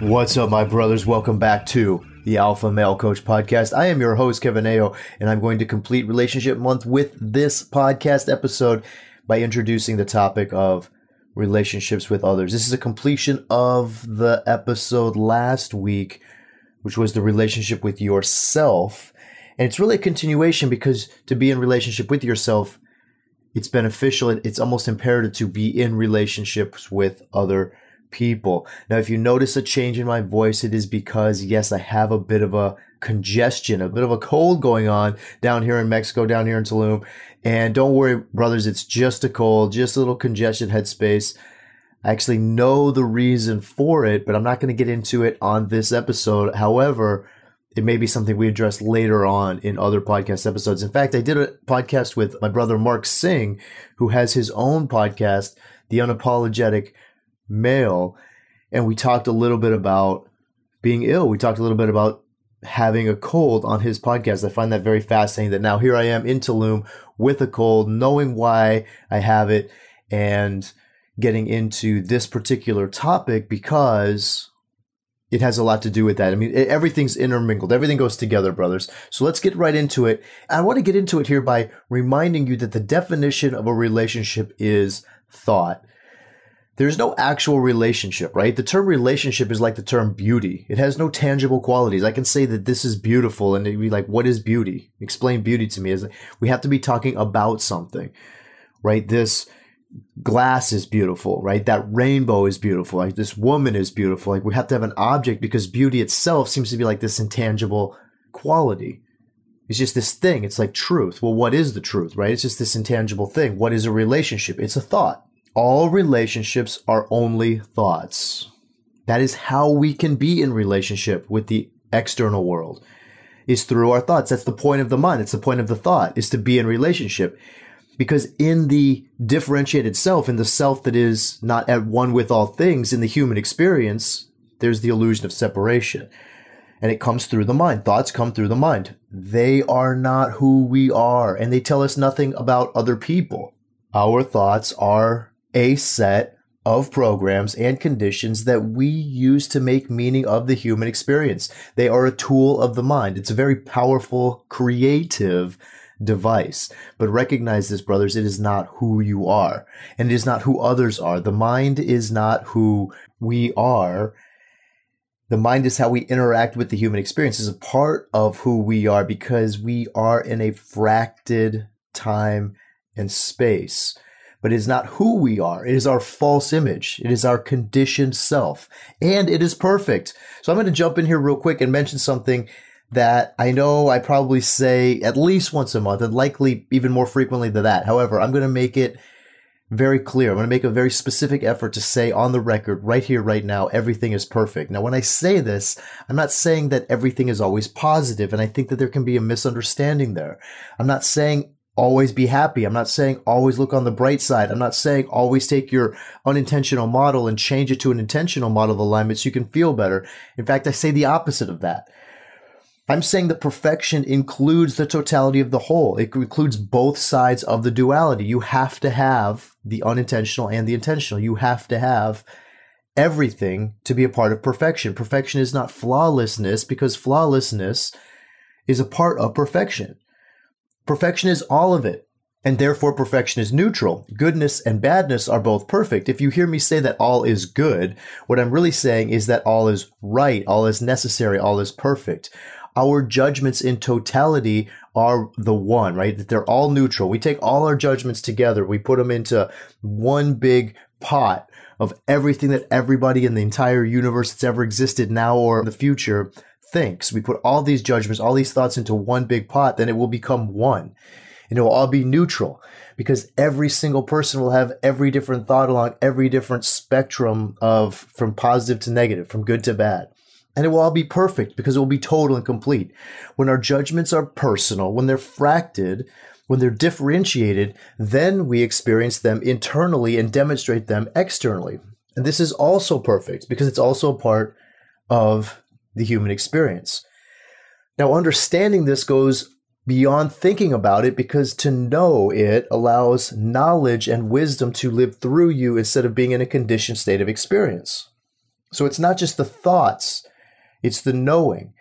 What's up, my brothers? Welcome back to the Alpha Male Coach Podcast. I am your host, Kevin Aillaud, and I'm going to complete Relationship Month with this podcast episode by introducing the topic of relationships with others. This is a completion of the episode last week, which was the relationship with yourself. And it's really a continuation because to be in relationship with yourself, it's beneficial. It's almost imperative to be in relationships with other people. Now, if you notice a change in my voice, it is because, yes, I have a bit of a congestion, a bit of a cold going on down here in Mexico, down here in Tulum. And don't worry, brothers, it's just a cold, just a little congestion headspace. I actually know the reason for it, but I'm not going to get into it on this episode. However, it may be something we address later on in other podcast episodes. In fact, I did a podcast with my brother Mark Singh, who has his own podcast, The Unapologetic Male, and we talked a little bit about being ill. We talked a little bit about having a cold on his podcast. I find that very fascinating that now here I am in Tulum with a cold, knowing why I have it and getting into this particular topic because it has a lot to do with that. I mean, everything's intermingled. Everything goes together, brothers. So let's get right into it. I want to get into it here by reminding you that the definition of a relationship is thought there's no actual relationship, right? The term relationship is like the term beauty. It has no tangible qualities. I can say that this is beautiful and it'd be like, what is beauty? Explain beauty to me. Is we have to be talking about something, right? This glass is beautiful, right? That rainbow is beautiful. Like this woman is beautiful. Like we have to have an object because beauty itself seems to be like this intangible quality. It's just this thing. It's like truth. Well, what is the truth, right? It's just this intangible thing. What is a relationship? It's a thought all relationships are only thoughts. That is how we can be in relationship with the external world is through our thoughts. That's the point of the mind. It's the point of the thought is to be in relationship. Because in the differentiated self, in the self that is not at one with all things in the human experience, there's the illusion of separation. And it comes through the mind. Thoughts come through the mind. They are not who we are, and they tell us nothing about other people. Our thoughts are a set of programs and conditions that we use to make meaning of the human experience. They are a tool of the mind. It's a very powerful, creative device. But recognize this, brothers, it is not who you are, and it is not who others are. The mind is not who we are. The mind is how we interact with the human experience, is a part of who we are because we are in a fracted time and space but it is not who we are. It is our false image. It is our conditioned self and it is perfect. So I'm going to jump in here real quick and mention something that I know I probably say at least once a month and likely even more frequently than that. However, I'm going to make it very clear. I'm going to make a very specific effort to say on the record right here, right now, everything is perfect. Now, when I say this, I'm not saying that everything is always positive, and I think that there can be a misunderstanding there. I'm not saying always be happy. I'm not saying always look on the bright side. I'm not saying always take your unintentional model and change it to an intentional model of alignment so you can feel better. In fact, I say the opposite of that. I'm saying that perfection includes the totality of the whole. It includes both sides of the duality. You have to have the unintentional and the intentional. You have to have everything to be a part of perfection. Perfection is not flawlessness because flawlessness is a part of perfection. Perfection is all of it. And therefore, perfection is neutral. Goodness and badness are both perfect. If you hear me say that all is good, what I'm really saying is that all is right, all is necessary, all is perfect. Our judgments in totality are the one, right? That they're all neutral. We take all our judgments together, we put them into one big pot of everything that everybody in the entire universe that's ever existed now or in the future thinks, we put all these judgments, all these thoughts into one big pot, then it will become one. And it will all be neutral because every single person will have every different thought along every different spectrum of from positive to negative, from good to bad. and it will all be perfect because it will be total and complete. When our judgments are personal, when they're fracted, when they're differentiated, then we experience them internally and demonstrate them externally. And this is also perfect because it's also part of the human experience. Now, understanding this goes beyond thinking about it because to know it allows knowledge and wisdom to live through you instead of being in a conditioned state of experience. So it's not just the thoughts, it's the knowing.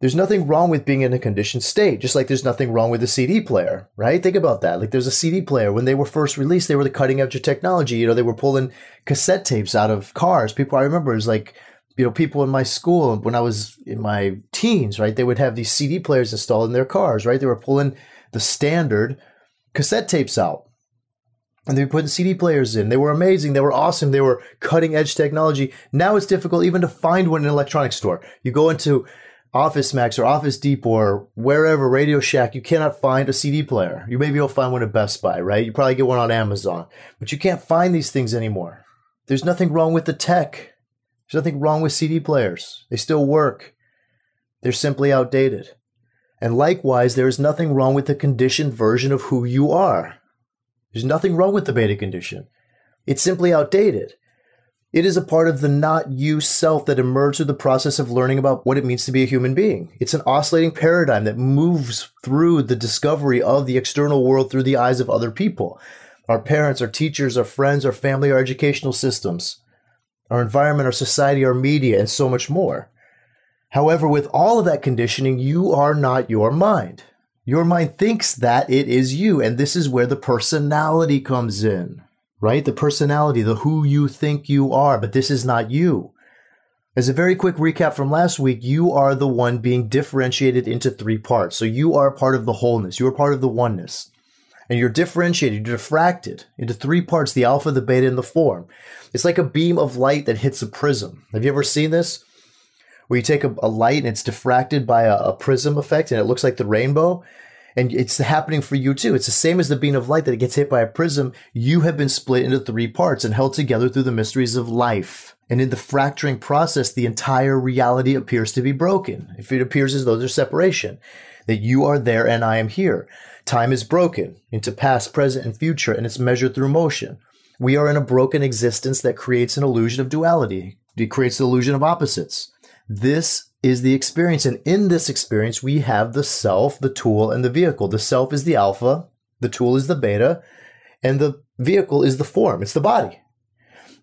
There's nothing wrong with being in a conditioned state, just like there's nothing wrong with a CD player, right? Think about that. Like there's a CD player. When they were first released, they were the cutting edge of technology. You know, they were pulling cassette tapes out of cars. People I remember is like you know, people in my school when I was in my teens, right? They would have these CD players installed in their cars, right? They were pulling the standard cassette tapes out. And they were putting CD players in. They were amazing. They were awesome. They were cutting edge technology. Now it's difficult even to find one in an electronics store. You go into Office Max or Office Depot or wherever, Radio Shack, you cannot find a CD player. You maybe you'll find one at Best Buy, right? You probably get one on Amazon, but you can't find these things anymore. There's nothing wrong with the tech. There's nothing wrong with CD players. They still work. They're simply outdated. And likewise, there is nothing wrong with the conditioned version of who you are. There's nothing wrong with the beta condition. It's simply outdated. It is a part of the not you self that emerged through the process of learning about what it means to be a human being. It's an oscillating paradigm that moves through the discovery of the external world through the eyes of other people. Our parents, our teachers, our friends, our family, our educational systems our environment, our society, our media, and so much more. However, with all of that conditioning, you are not your mind. Your mind thinks that it is you, and this is where the personality comes in, right? The personality, the who you think you are, but this is not you. As a very quick recap from last week, you are the one being differentiated into three parts. So you are part of the wholeness. You are part of the oneness and you're differentiated, you're diffracted into three parts the alpha, the beta, and the form. It's like a beam of light that hits a prism. Have you ever seen this? Where you take a, a light and it's diffracted by a, a prism effect and it looks like the rainbow? And it's happening for you too. It's the same as the beam of light that gets hit by a prism. You have been split into three parts and held together through the mysteries of life. And in the fracturing process, the entire reality appears to be broken. If it appears as though there's separation, that you are there and I am here. Time is broken into past, present, and future, and it's measured through motion. We are in a broken existence that creates an illusion of duality. It creates the illusion of opposites. This is the experience. And in this experience, we have the self, the tool, and the vehicle. The self is the alpha, the tool is the beta, and the vehicle is the form. It's the body.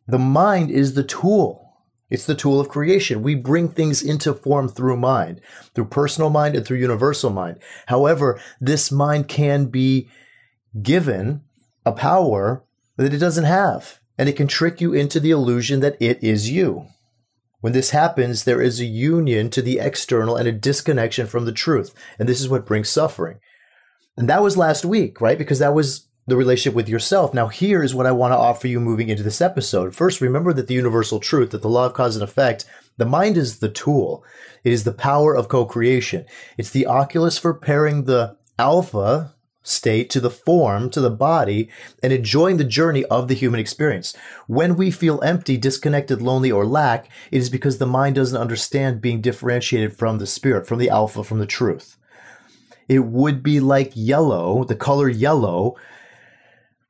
The mind is the tool. It's the tool of creation. We bring things into form through mind, through personal mind and through universal mind. However, this mind can be given a power that it doesn't have, and it can trick you into the illusion that it is you. When this happens, there is a union to the external and a disconnection from the truth. And this is what brings suffering. And that was last week, right? Because that was the relationship with yourself. Now, here is what I want to offer you moving into this episode. First, remember that the universal truth, that the law of cause and effect, the mind is the tool. It is the power of co-creation. It's the oculus for pairing the alpha state to the form, to the body, and enjoying the journey of the human experience. When we feel empty, disconnected, lonely, or lack, it is because the mind doesn't understand being differentiated from the spirit, from the alpha, from the truth. It would be like yellow, the color yellow,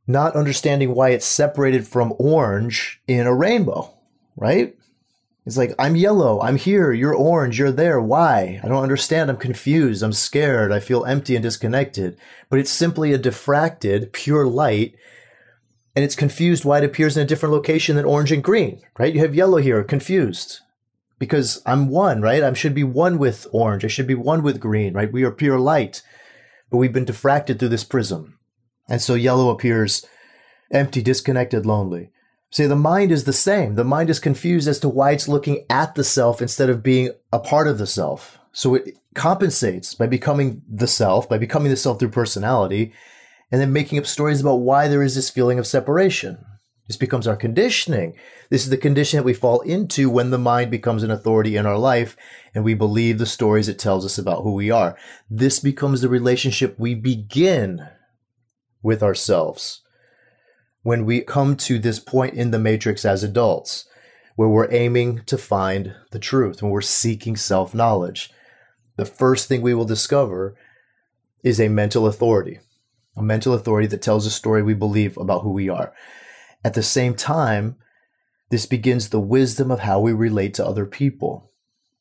not understanding why it's separated from orange in a rainbow, right? It's like, I'm yellow, I'm here, you're orange, you're there. Why? I don't understand. I'm confused, I'm scared, I feel empty and disconnected. But it's simply a diffracted, pure light, and it's confused why it appears in a different location than orange and green, right? You have yellow here, confused. Because I'm one, right? I should be one with orange, I should be one with green, right? We are pure light, but we've been diffracted through this prism. And so yellow appears empty, disconnected, lonely. See, the mind is the same. The mind is confused as to why it's looking at the self instead of being a part of the self. So it compensates by becoming the self, by becoming the self through personality, and then making up stories about why there is this feeling of separation. This becomes our conditioning. This is the condition that we fall into when the mind becomes an authority in our life and we believe the stories it tells us about who we are. This becomes the relationship we begin with ourselves when we come to this point in the matrix as adults. where we're aiming to find the truth, when we're seeking self knowledge. The first thing we will discover is a mental authority, a mental authority that tells a story we believe about who we are. At the same time, this begins the wisdom of how we relate to other people.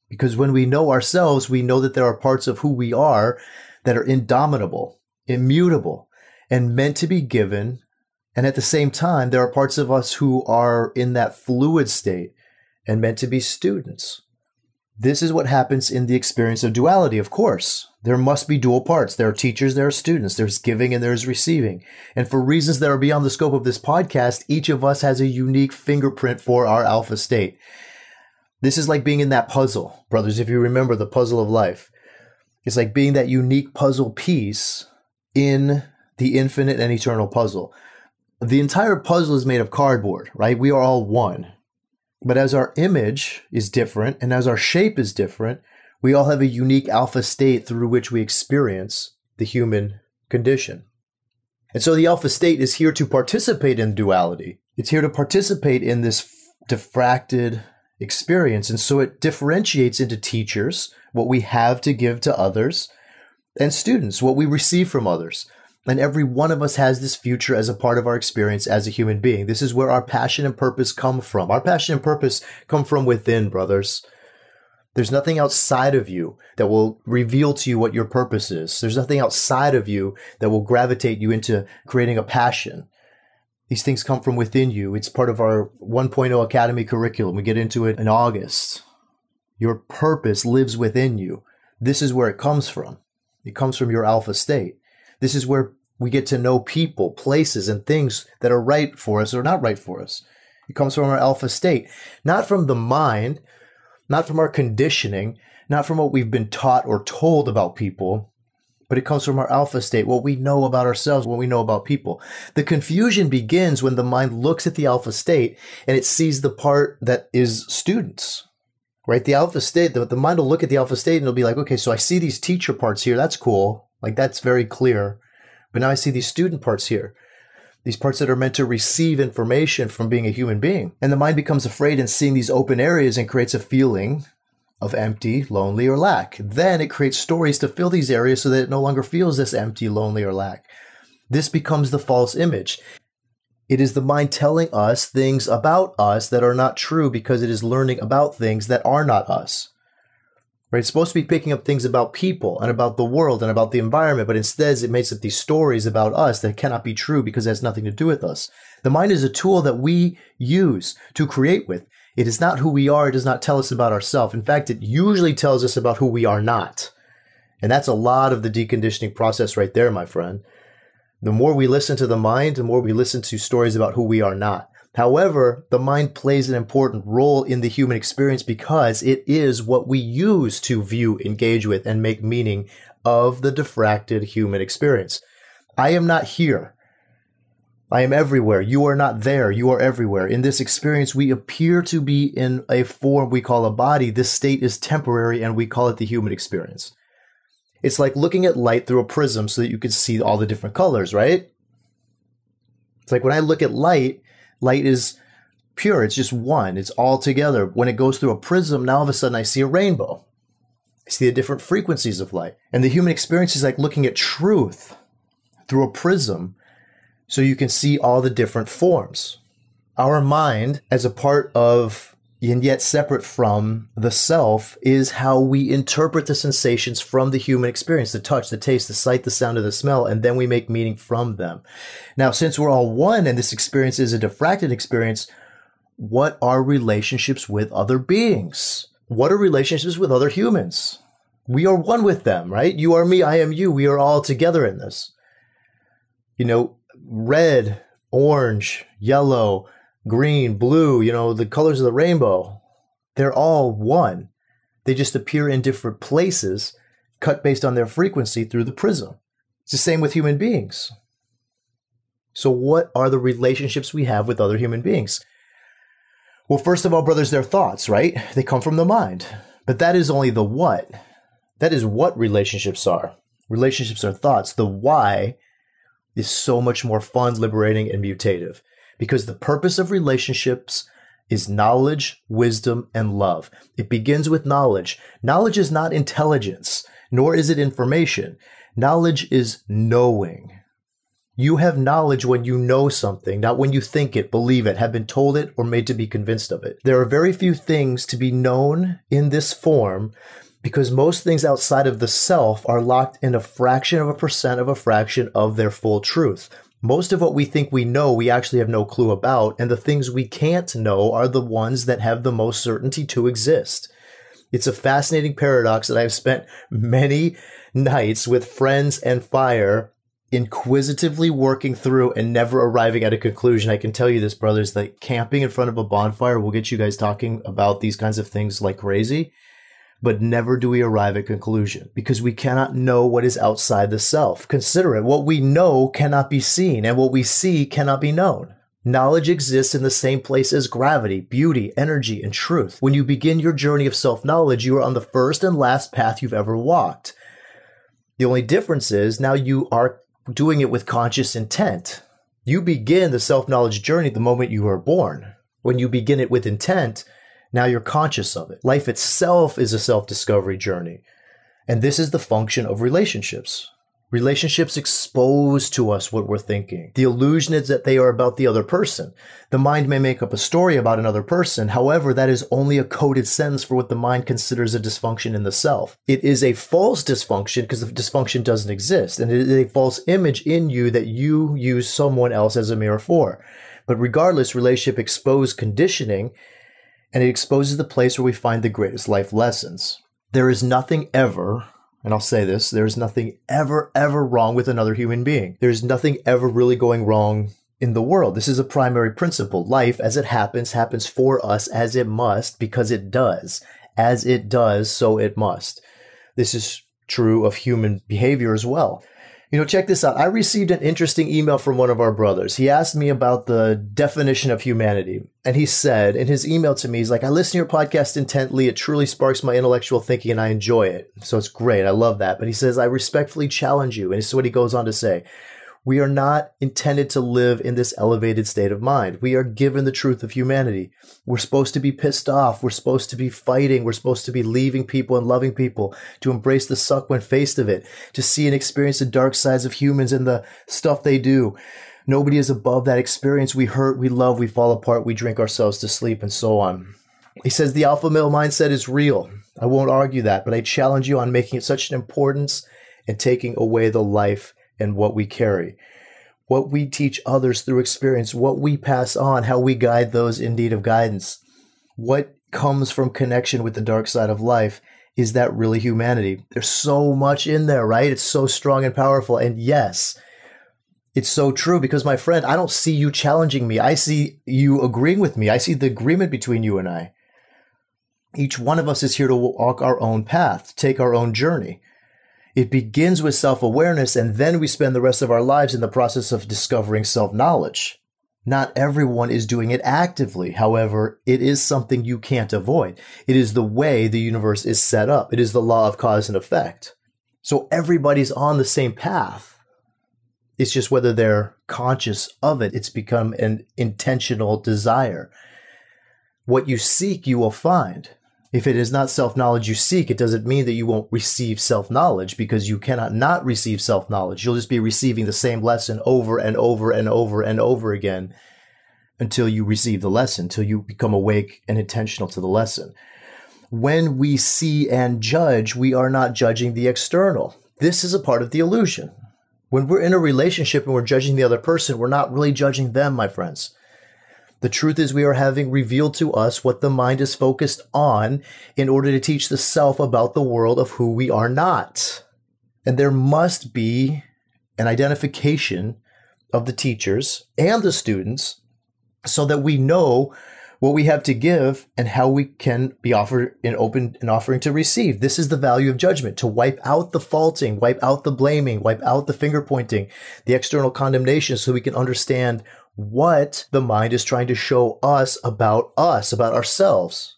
Because when we know ourselves, we know that there are parts of who we are that are indomitable, immutable, and meant to be given. And at the same time, there are parts of us who are in that fluid state and meant to be students. This is what happens in the experience of duality, of course. There must be dual parts. There are teachers, there are students, there's giving and there's receiving. And for reasons that are beyond the scope of this podcast, each of us has a unique fingerprint for our alpha state. This is like being in that puzzle, brothers, if you remember the puzzle of life. It's like being that unique puzzle piece in the infinite and eternal puzzle. The entire puzzle is made of cardboard, right? We are all one. But as our image is different and as our shape is different, we all have a unique alpha state through which we experience the human condition. And so the alpha state is here to participate in duality. It's here to participate in this diffracted experience. And so it differentiates into teachers, what we have to give to others, and students, what we receive from others. And every one of us has this future as a part of our experience as a human being. This is where our passion and purpose come from. Our passion and purpose come from within, brothers. There's nothing outside of you that will reveal to you what your purpose is. There's nothing outside of you that will gravitate you into creating a passion. These things come from within you. It's part of our 1.0 Academy curriculum. We get into it in August. Your purpose lives within you. This is where it comes from. It comes from your alpha state. This is where we get to know people, places, and things that are right for us or not right for us. It comes from our alpha state, not from the mind, not from our conditioning, not from what we've been taught or told about people, but it comes from our alpha state, what we know about ourselves, what we know about people. The confusion begins when the mind looks at the alpha state and it sees the part that is students, right? The alpha state, the, the mind will look at the alpha state and it'll be like, okay, so I see these teacher parts here. That's cool. Like that's very clear. But now I see these student parts here. These parts that are meant to receive information from being a human being. And the mind becomes afraid in seeing these open areas and creates a feeling of empty, lonely, or lack. Then it creates stories to fill these areas so that it no longer feels this empty, lonely, or lack. This becomes the false image. It is the mind telling us things about us that are not true because it is learning about things that are not us. Right? It's supposed to be picking up things about people and about the world and about the environment, but instead it makes up these stories about us that cannot be true because it has nothing to do with us. The mind is a tool that we use to create with. It is not who we are. It does not tell us about ourselves. In fact, it usually tells us about who we are not. And that's a lot of the deconditioning process right there, my friend. The more we listen to the mind, the more we listen to stories about who we are not. However, the mind plays an important role in the human experience because it is what we use to view, engage with, and make meaning of the diffracted human experience. I am not here. I am everywhere. You are not there. You are everywhere. In this experience, we appear to be in a form we call a body. This state is temporary and we call it the human experience. It's like looking at light through a prism so that you can see all the different colors, right? It's like when I look at light, light is pure. It's just one. It's all together. When it goes through a prism, now all of a sudden I see a rainbow. I see the different frequencies of light. And the human experience is like looking at truth through a prism so you can see all the different forms. Our mind, as a part of and yet separate from the self is how we interpret the sensations from the human experience the touch, the taste, the sight, the sound, and the smell, and then we make meaning from them. Now, since we're all one and this experience is a diffracted experience, what are relationships with other beings? What are relationships with other humans? We are one with them, right? You are me, I am you. We are all together in this. You know, red, orange, yellow, green, blue, you know, the colors of the rainbow, they're all one. They just appear in different places, cut based on their frequency through the prism. It's the same with human beings. So, what are the relationships we have with other human beings? Well, first of all, brothers, they're thoughts, right? They come from the mind. But that is only the what. That is what relationships are. Relationships are thoughts. The why is so much more fun, liberating, and mutative because the purpose of relationships is knowledge, wisdom, and love. It begins with knowledge. Knowledge is not intelligence, nor is it information. Knowledge is knowing. You have knowledge when you know something, not when you think it, believe it, have been told it, or made to be convinced of it. There are very few things to be known in this form because most things outside of the self are locked in a fraction of a percent of a fraction of their full truth. Most of what we think we know, we actually have no clue about, and the things we can't know are the ones that have the most certainty to exist. It's a fascinating paradox that I've spent many nights with friends and fire inquisitively working through and never arriving at a conclusion. I can tell you this, brothers, that camping in front of a bonfire will get you guys talking about these kinds of things like crazy, but never do we arrive at conclusion because we cannot know what is outside the self. Consider it. What we know cannot be seen and what we see cannot be known. Knowledge exists in the same place as gravity, beauty, energy, and truth. When you begin your journey of self knowledge, you are on the first and last path you've ever walked. The only difference is now you are doing it with conscious intent. You begin the self knowledge journey the moment you are born. When you begin it with intent, now you're conscious of it. Life itself is a self discovery journey. And this is the function of relationships. Relationships expose to us what we're thinking. The illusion is that they are about the other person. The mind may make up a story about another person. However, that is only a coded sentence for what the mind considers a dysfunction in the self. It is a false dysfunction because the dysfunction doesn't exist. And it is a false image in you that you use someone else as a mirror for. But regardless, relationship expose conditioning and it exposes the place where we find the greatest life lessons. There is nothing ever and I'll say this, there's nothing ever, ever wrong with another human being. There's nothing ever really going wrong in the world. This is a primary principle. Life, as it happens, happens for us as it must because it does. As it does, so it must. This is true of human behavior as well. You know, check this out. I received an interesting email from one of our brothers. He asked me about the definition of humanity. And he said in his email to me, he's like, I listen to your podcast intently. It truly sparks my intellectual thinking and I enjoy it. So it's great. I love that. But he says, I respectfully challenge you. And this is what he goes on to say. We are not intended to live in this elevated state of mind. We are given the truth of humanity. We're supposed to be pissed off. We're supposed to be fighting. We're supposed to be leaving people and loving people, to embrace the suck when faced of it, to see and experience the dark sides of humans and the stuff they do. Nobody is above that experience. We hurt, we love, we fall apart, we drink ourselves to sleep, and so on. He says the alpha male mindset is real. I won't argue that, but I challenge you on making it such an importance and taking away the life and what we carry, what we teach others through experience, what we pass on, how we guide those in need of guidance. What comes from connection with the dark side of life is that really humanity? There's so much in there, right? It's so strong and powerful. And yes, it's so true because my friend, I don't see you challenging me. I see you agreeing with me. I see the agreement between you and I. Each one of us is here to walk our own path, take our own journey. It begins with self awareness, and then we spend the rest of our lives in the process of discovering self knowledge. Not everyone is doing it actively. However, it is something you can't avoid. It is the way the universe is set up. It is the law of cause and effect. So everybody's on the same path. It's just whether they're conscious of it. It's become an intentional desire. What you seek, you will find. If it is not self knowledge you seek, it doesn't mean that you won't receive self knowledge because you cannot not receive self knowledge. You'll just be receiving the same lesson over and over and over and over again until you receive the lesson, until you become awake and intentional to the lesson. When we see and judge, we are not judging the external. This is a part of the illusion. When we're in a relationship and we're judging the other person, we're not really judging them, my friends. The truth is, we are having revealed to us what the mind is focused on in order to teach the self about the world of who we are not. And there must be an identification of the teachers and the students so that we know what we have to give and how we can be offered an open and offering to receive. This is the value of judgment to wipe out the faulting, wipe out the blaming, wipe out the finger pointing, the external condemnation so we can understand what the mind is trying to show us about us, about ourselves.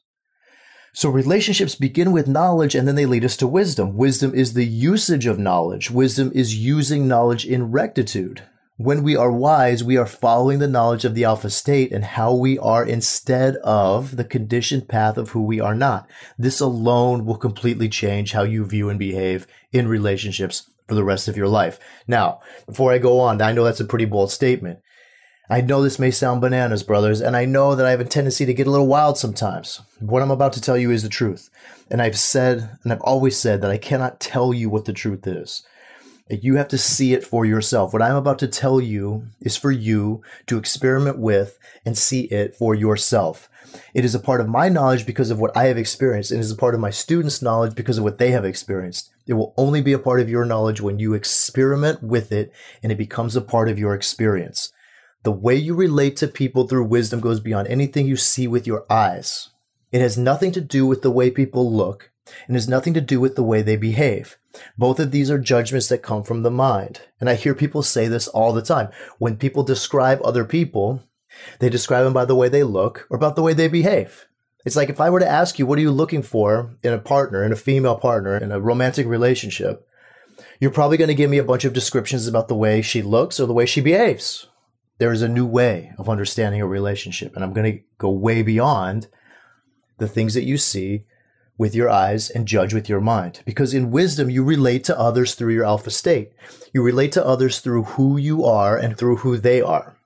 So relationships begin with knowledge and then they lead us to wisdom. Wisdom is the usage of knowledge. Wisdom is using knowledge in rectitude. When we are wise, we are following the knowledge of the alpha state and how we are instead of the conditioned path of who we are not. This alone will completely change how you view and behave in relationships for the rest of your life. Now, before I go on, I know that's a pretty bold statement. I know this may sound bananas, brothers, and I know that I have a tendency to get a little wild sometimes. What I'm about to tell you is the truth. And I've said, and I've always said that I cannot tell you what the truth is. You have to see it for yourself. What I'm about to tell you is for you to experiment with and see it for yourself. It is a part of my knowledge because of what I have experienced, and is a part of my students' knowledge because of what they have experienced. It will only be a part of your knowledge when you experiment with it and it becomes a part of your experience. The way you relate to people through wisdom goes beyond anything you see with your eyes. It has nothing to do with the way people look and has nothing to do with the way they behave. Both of these are judgments that come from the mind. And I hear people say this all the time. When people describe other people, they describe them by the way they look or about the way they behave. It's like if I were to ask you, what are you looking for in a partner, in a female partner, in a romantic relationship? You're probably going to give me a bunch of descriptions about the way she looks or the way she behaves. There is a new way of understanding a relationship. And I'm going to go way beyond the things that you see with your eyes and judge with your mind. Because in wisdom, you relate to others through your alpha state. You relate to others through who you are and through who they are.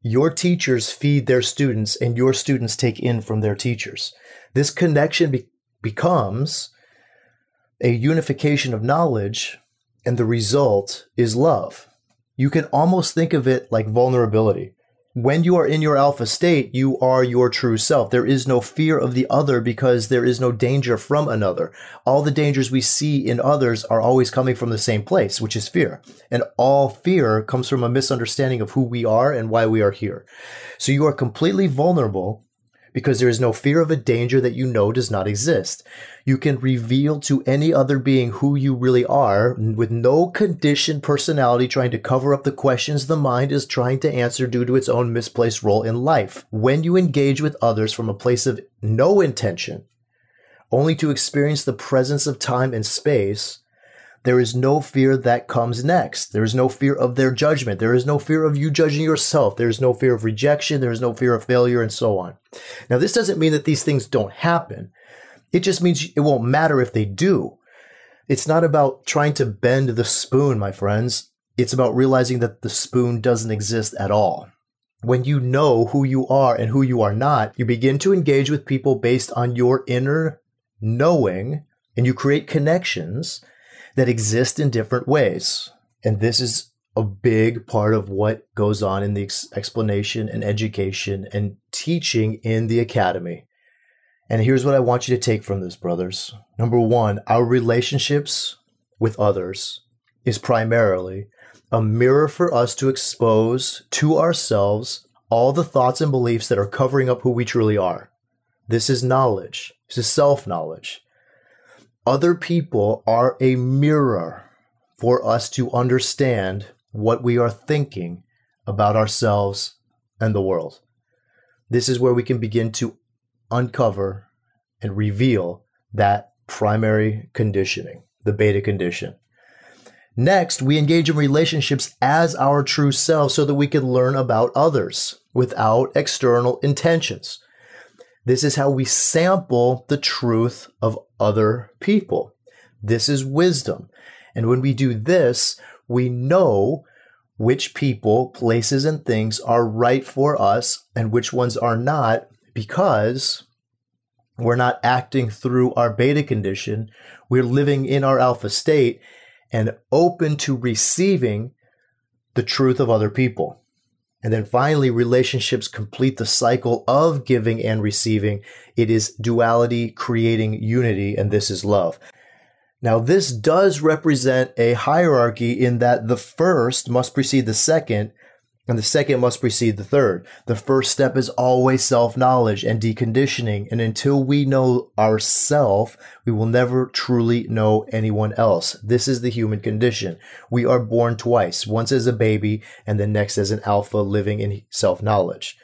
Your teachers feed their students and your students take in from their teachers. This connection be- becomes a unification of knowledge and the result is love. You can almost think of it like vulnerability when you are in your alpha state, you are your true self. There is no fear of the other because there is no danger from another. All the dangers we see in others are always coming from the same place, which is fear. And all fear comes from a misunderstanding of who we are and why we are here. So you are completely vulnerable because there is no fear of a danger that you know does not exist. You can reveal to any other being who you really are with no conditioned personality trying to cover up the questions the mind is trying to answer due to its own misplaced role in life. When you engage with others from a place of no intention, only to experience the presence of time and space, there is no fear that comes next. There is no fear of their judgment. There is no fear of you judging yourself. There is no fear of rejection. There is no fear of failure and so on. Now, this doesn't mean that these things don't happen. It just means it won't matter if they do. It's not about trying to bend the spoon, my friends. It's about realizing that the spoon doesn't exist at all. When you know who you are and who you are not, you begin to engage with people based on your inner knowing and you create connections that exist in different ways. And this is a big part of what goes on in the ex- explanation and education and teaching in the academy. And here's what I want you to take from this, brothers. Number one, our relationships with others is primarily a mirror for us to expose to ourselves all the thoughts and beliefs that are covering up who we truly are. This is knowledge. This is self knowledge. Other people are a mirror for us to understand what we are thinking about ourselves and the world. This is where we can begin to uncover and reveal that primary conditioning, the beta condition. Next, we engage in relationships as our true self so that we can learn about others without external intentions. This is how we sample the truth of other people. This is wisdom. And when we do this, we know which people, places, and things are right for us and which ones are not because we're not acting through our beta condition. We're living in our alpha state and open to receiving the truth of other people. And then finally, relationships complete the cycle of giving and receiving. It is duality creating unity, and this is love. Now, this does represent a hierarchy in that the first must precede the second, and the second must precede the third. The first step is always self knowledge and deconditioning. And until we know ourself, we will never truly know anyone else. This is the human condition. We are born twice, once as a baby and then next as an alpha living in self knowledge.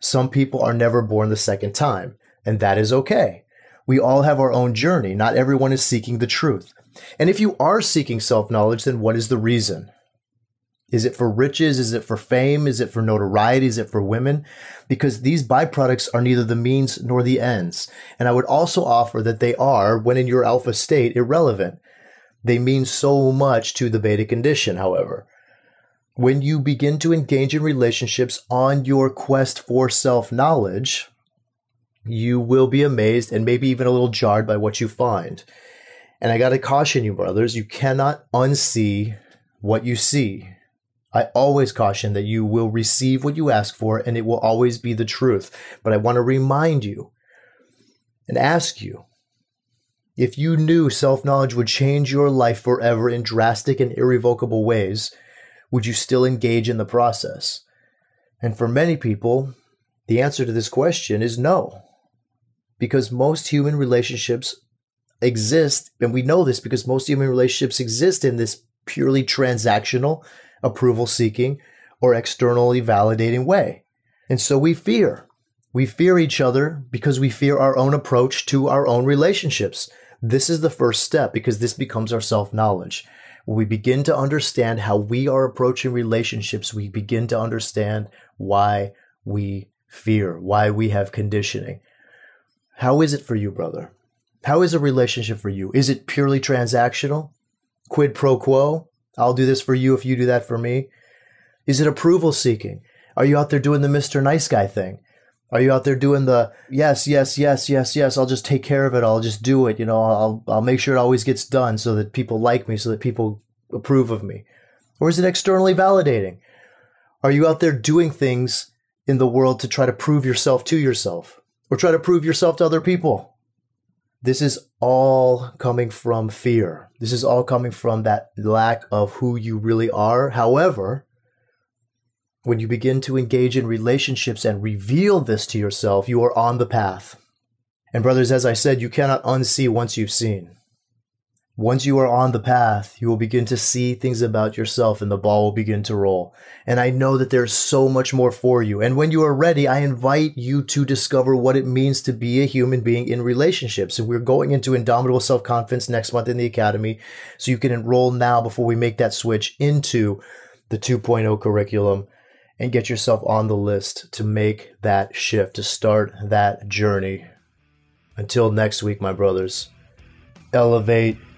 Some people are never born the second time, and that is okay. We all have our own journey. Not everyone is seeking the truth. And if you are seeking self knowledge, then what is the reason? Is it for riches? Is it for fame? Is it for notoriety? Is it for women? Because these byproducts are neither the means nor the ends. And I would also offer that they are, when in your alpha state, irrelevant. They mean so much to the beta condition, however. When you begin to engage in relationships on your quest for self knowledge, you will be amazed and maybe even a little jarred by what you find. And I got to caution you, brothers, you cannot unsee what you see. I always caution that you will receive what you ask for and it will always be the truth. But I want to remind you and ask you if you knew self knowledge would change your life forever in drastic and irrevocable ways, would you still engage in the process? And for many people, the answer to this question is no. Because most human relationships exist, and we know this because most human relationships exist in this purely transactional, approval seeking, or externally validating way. And so we fear. We fear each other because we fear our own approach to our own relationships. This is the first step because this becomes our self knowledge. When we begin to understand how we are approaching relationships, we begin to understand why we fear, why we have conditioning. How is it for you, brother? How is a relationship for you? Is it purely transactional? Quid pro quo? I'll do this for you if you do that for me. Is it approval seeking? Are you out there doing the Mr. Nice Guy thing? Are you out there doing the yes, yes, yes, yes, yes? I'll just take care of it. I'll just do it. You know, I'll I'll make sure it always gets done so that people like me, so that people approve of me. Or is it externally validating? Are you out there doing things in the world to try to prove yourself to yourself or try to prove yourself to other people? This is all coming from fear. This is all coming from that lack of who you really are. However, when you begin to engage in relationships and reveal this to yourself, you are on the path. And, brothers, as I said, you cannot unsee once you've seen. Once you are on the path, you will begin to see things about yourself and the ball will begin to roll. And I know that there's so much more for you. And when you are ready, I invite you to discover what it means to be a human being in relationships. And we're going into Indomitable Self Confidence next month in the Academy. So you can enroll now before we make that switch into the 2.0 curriculum and get yourself on the list to make that shift, to start that journey. Until next week, my brothers, elevate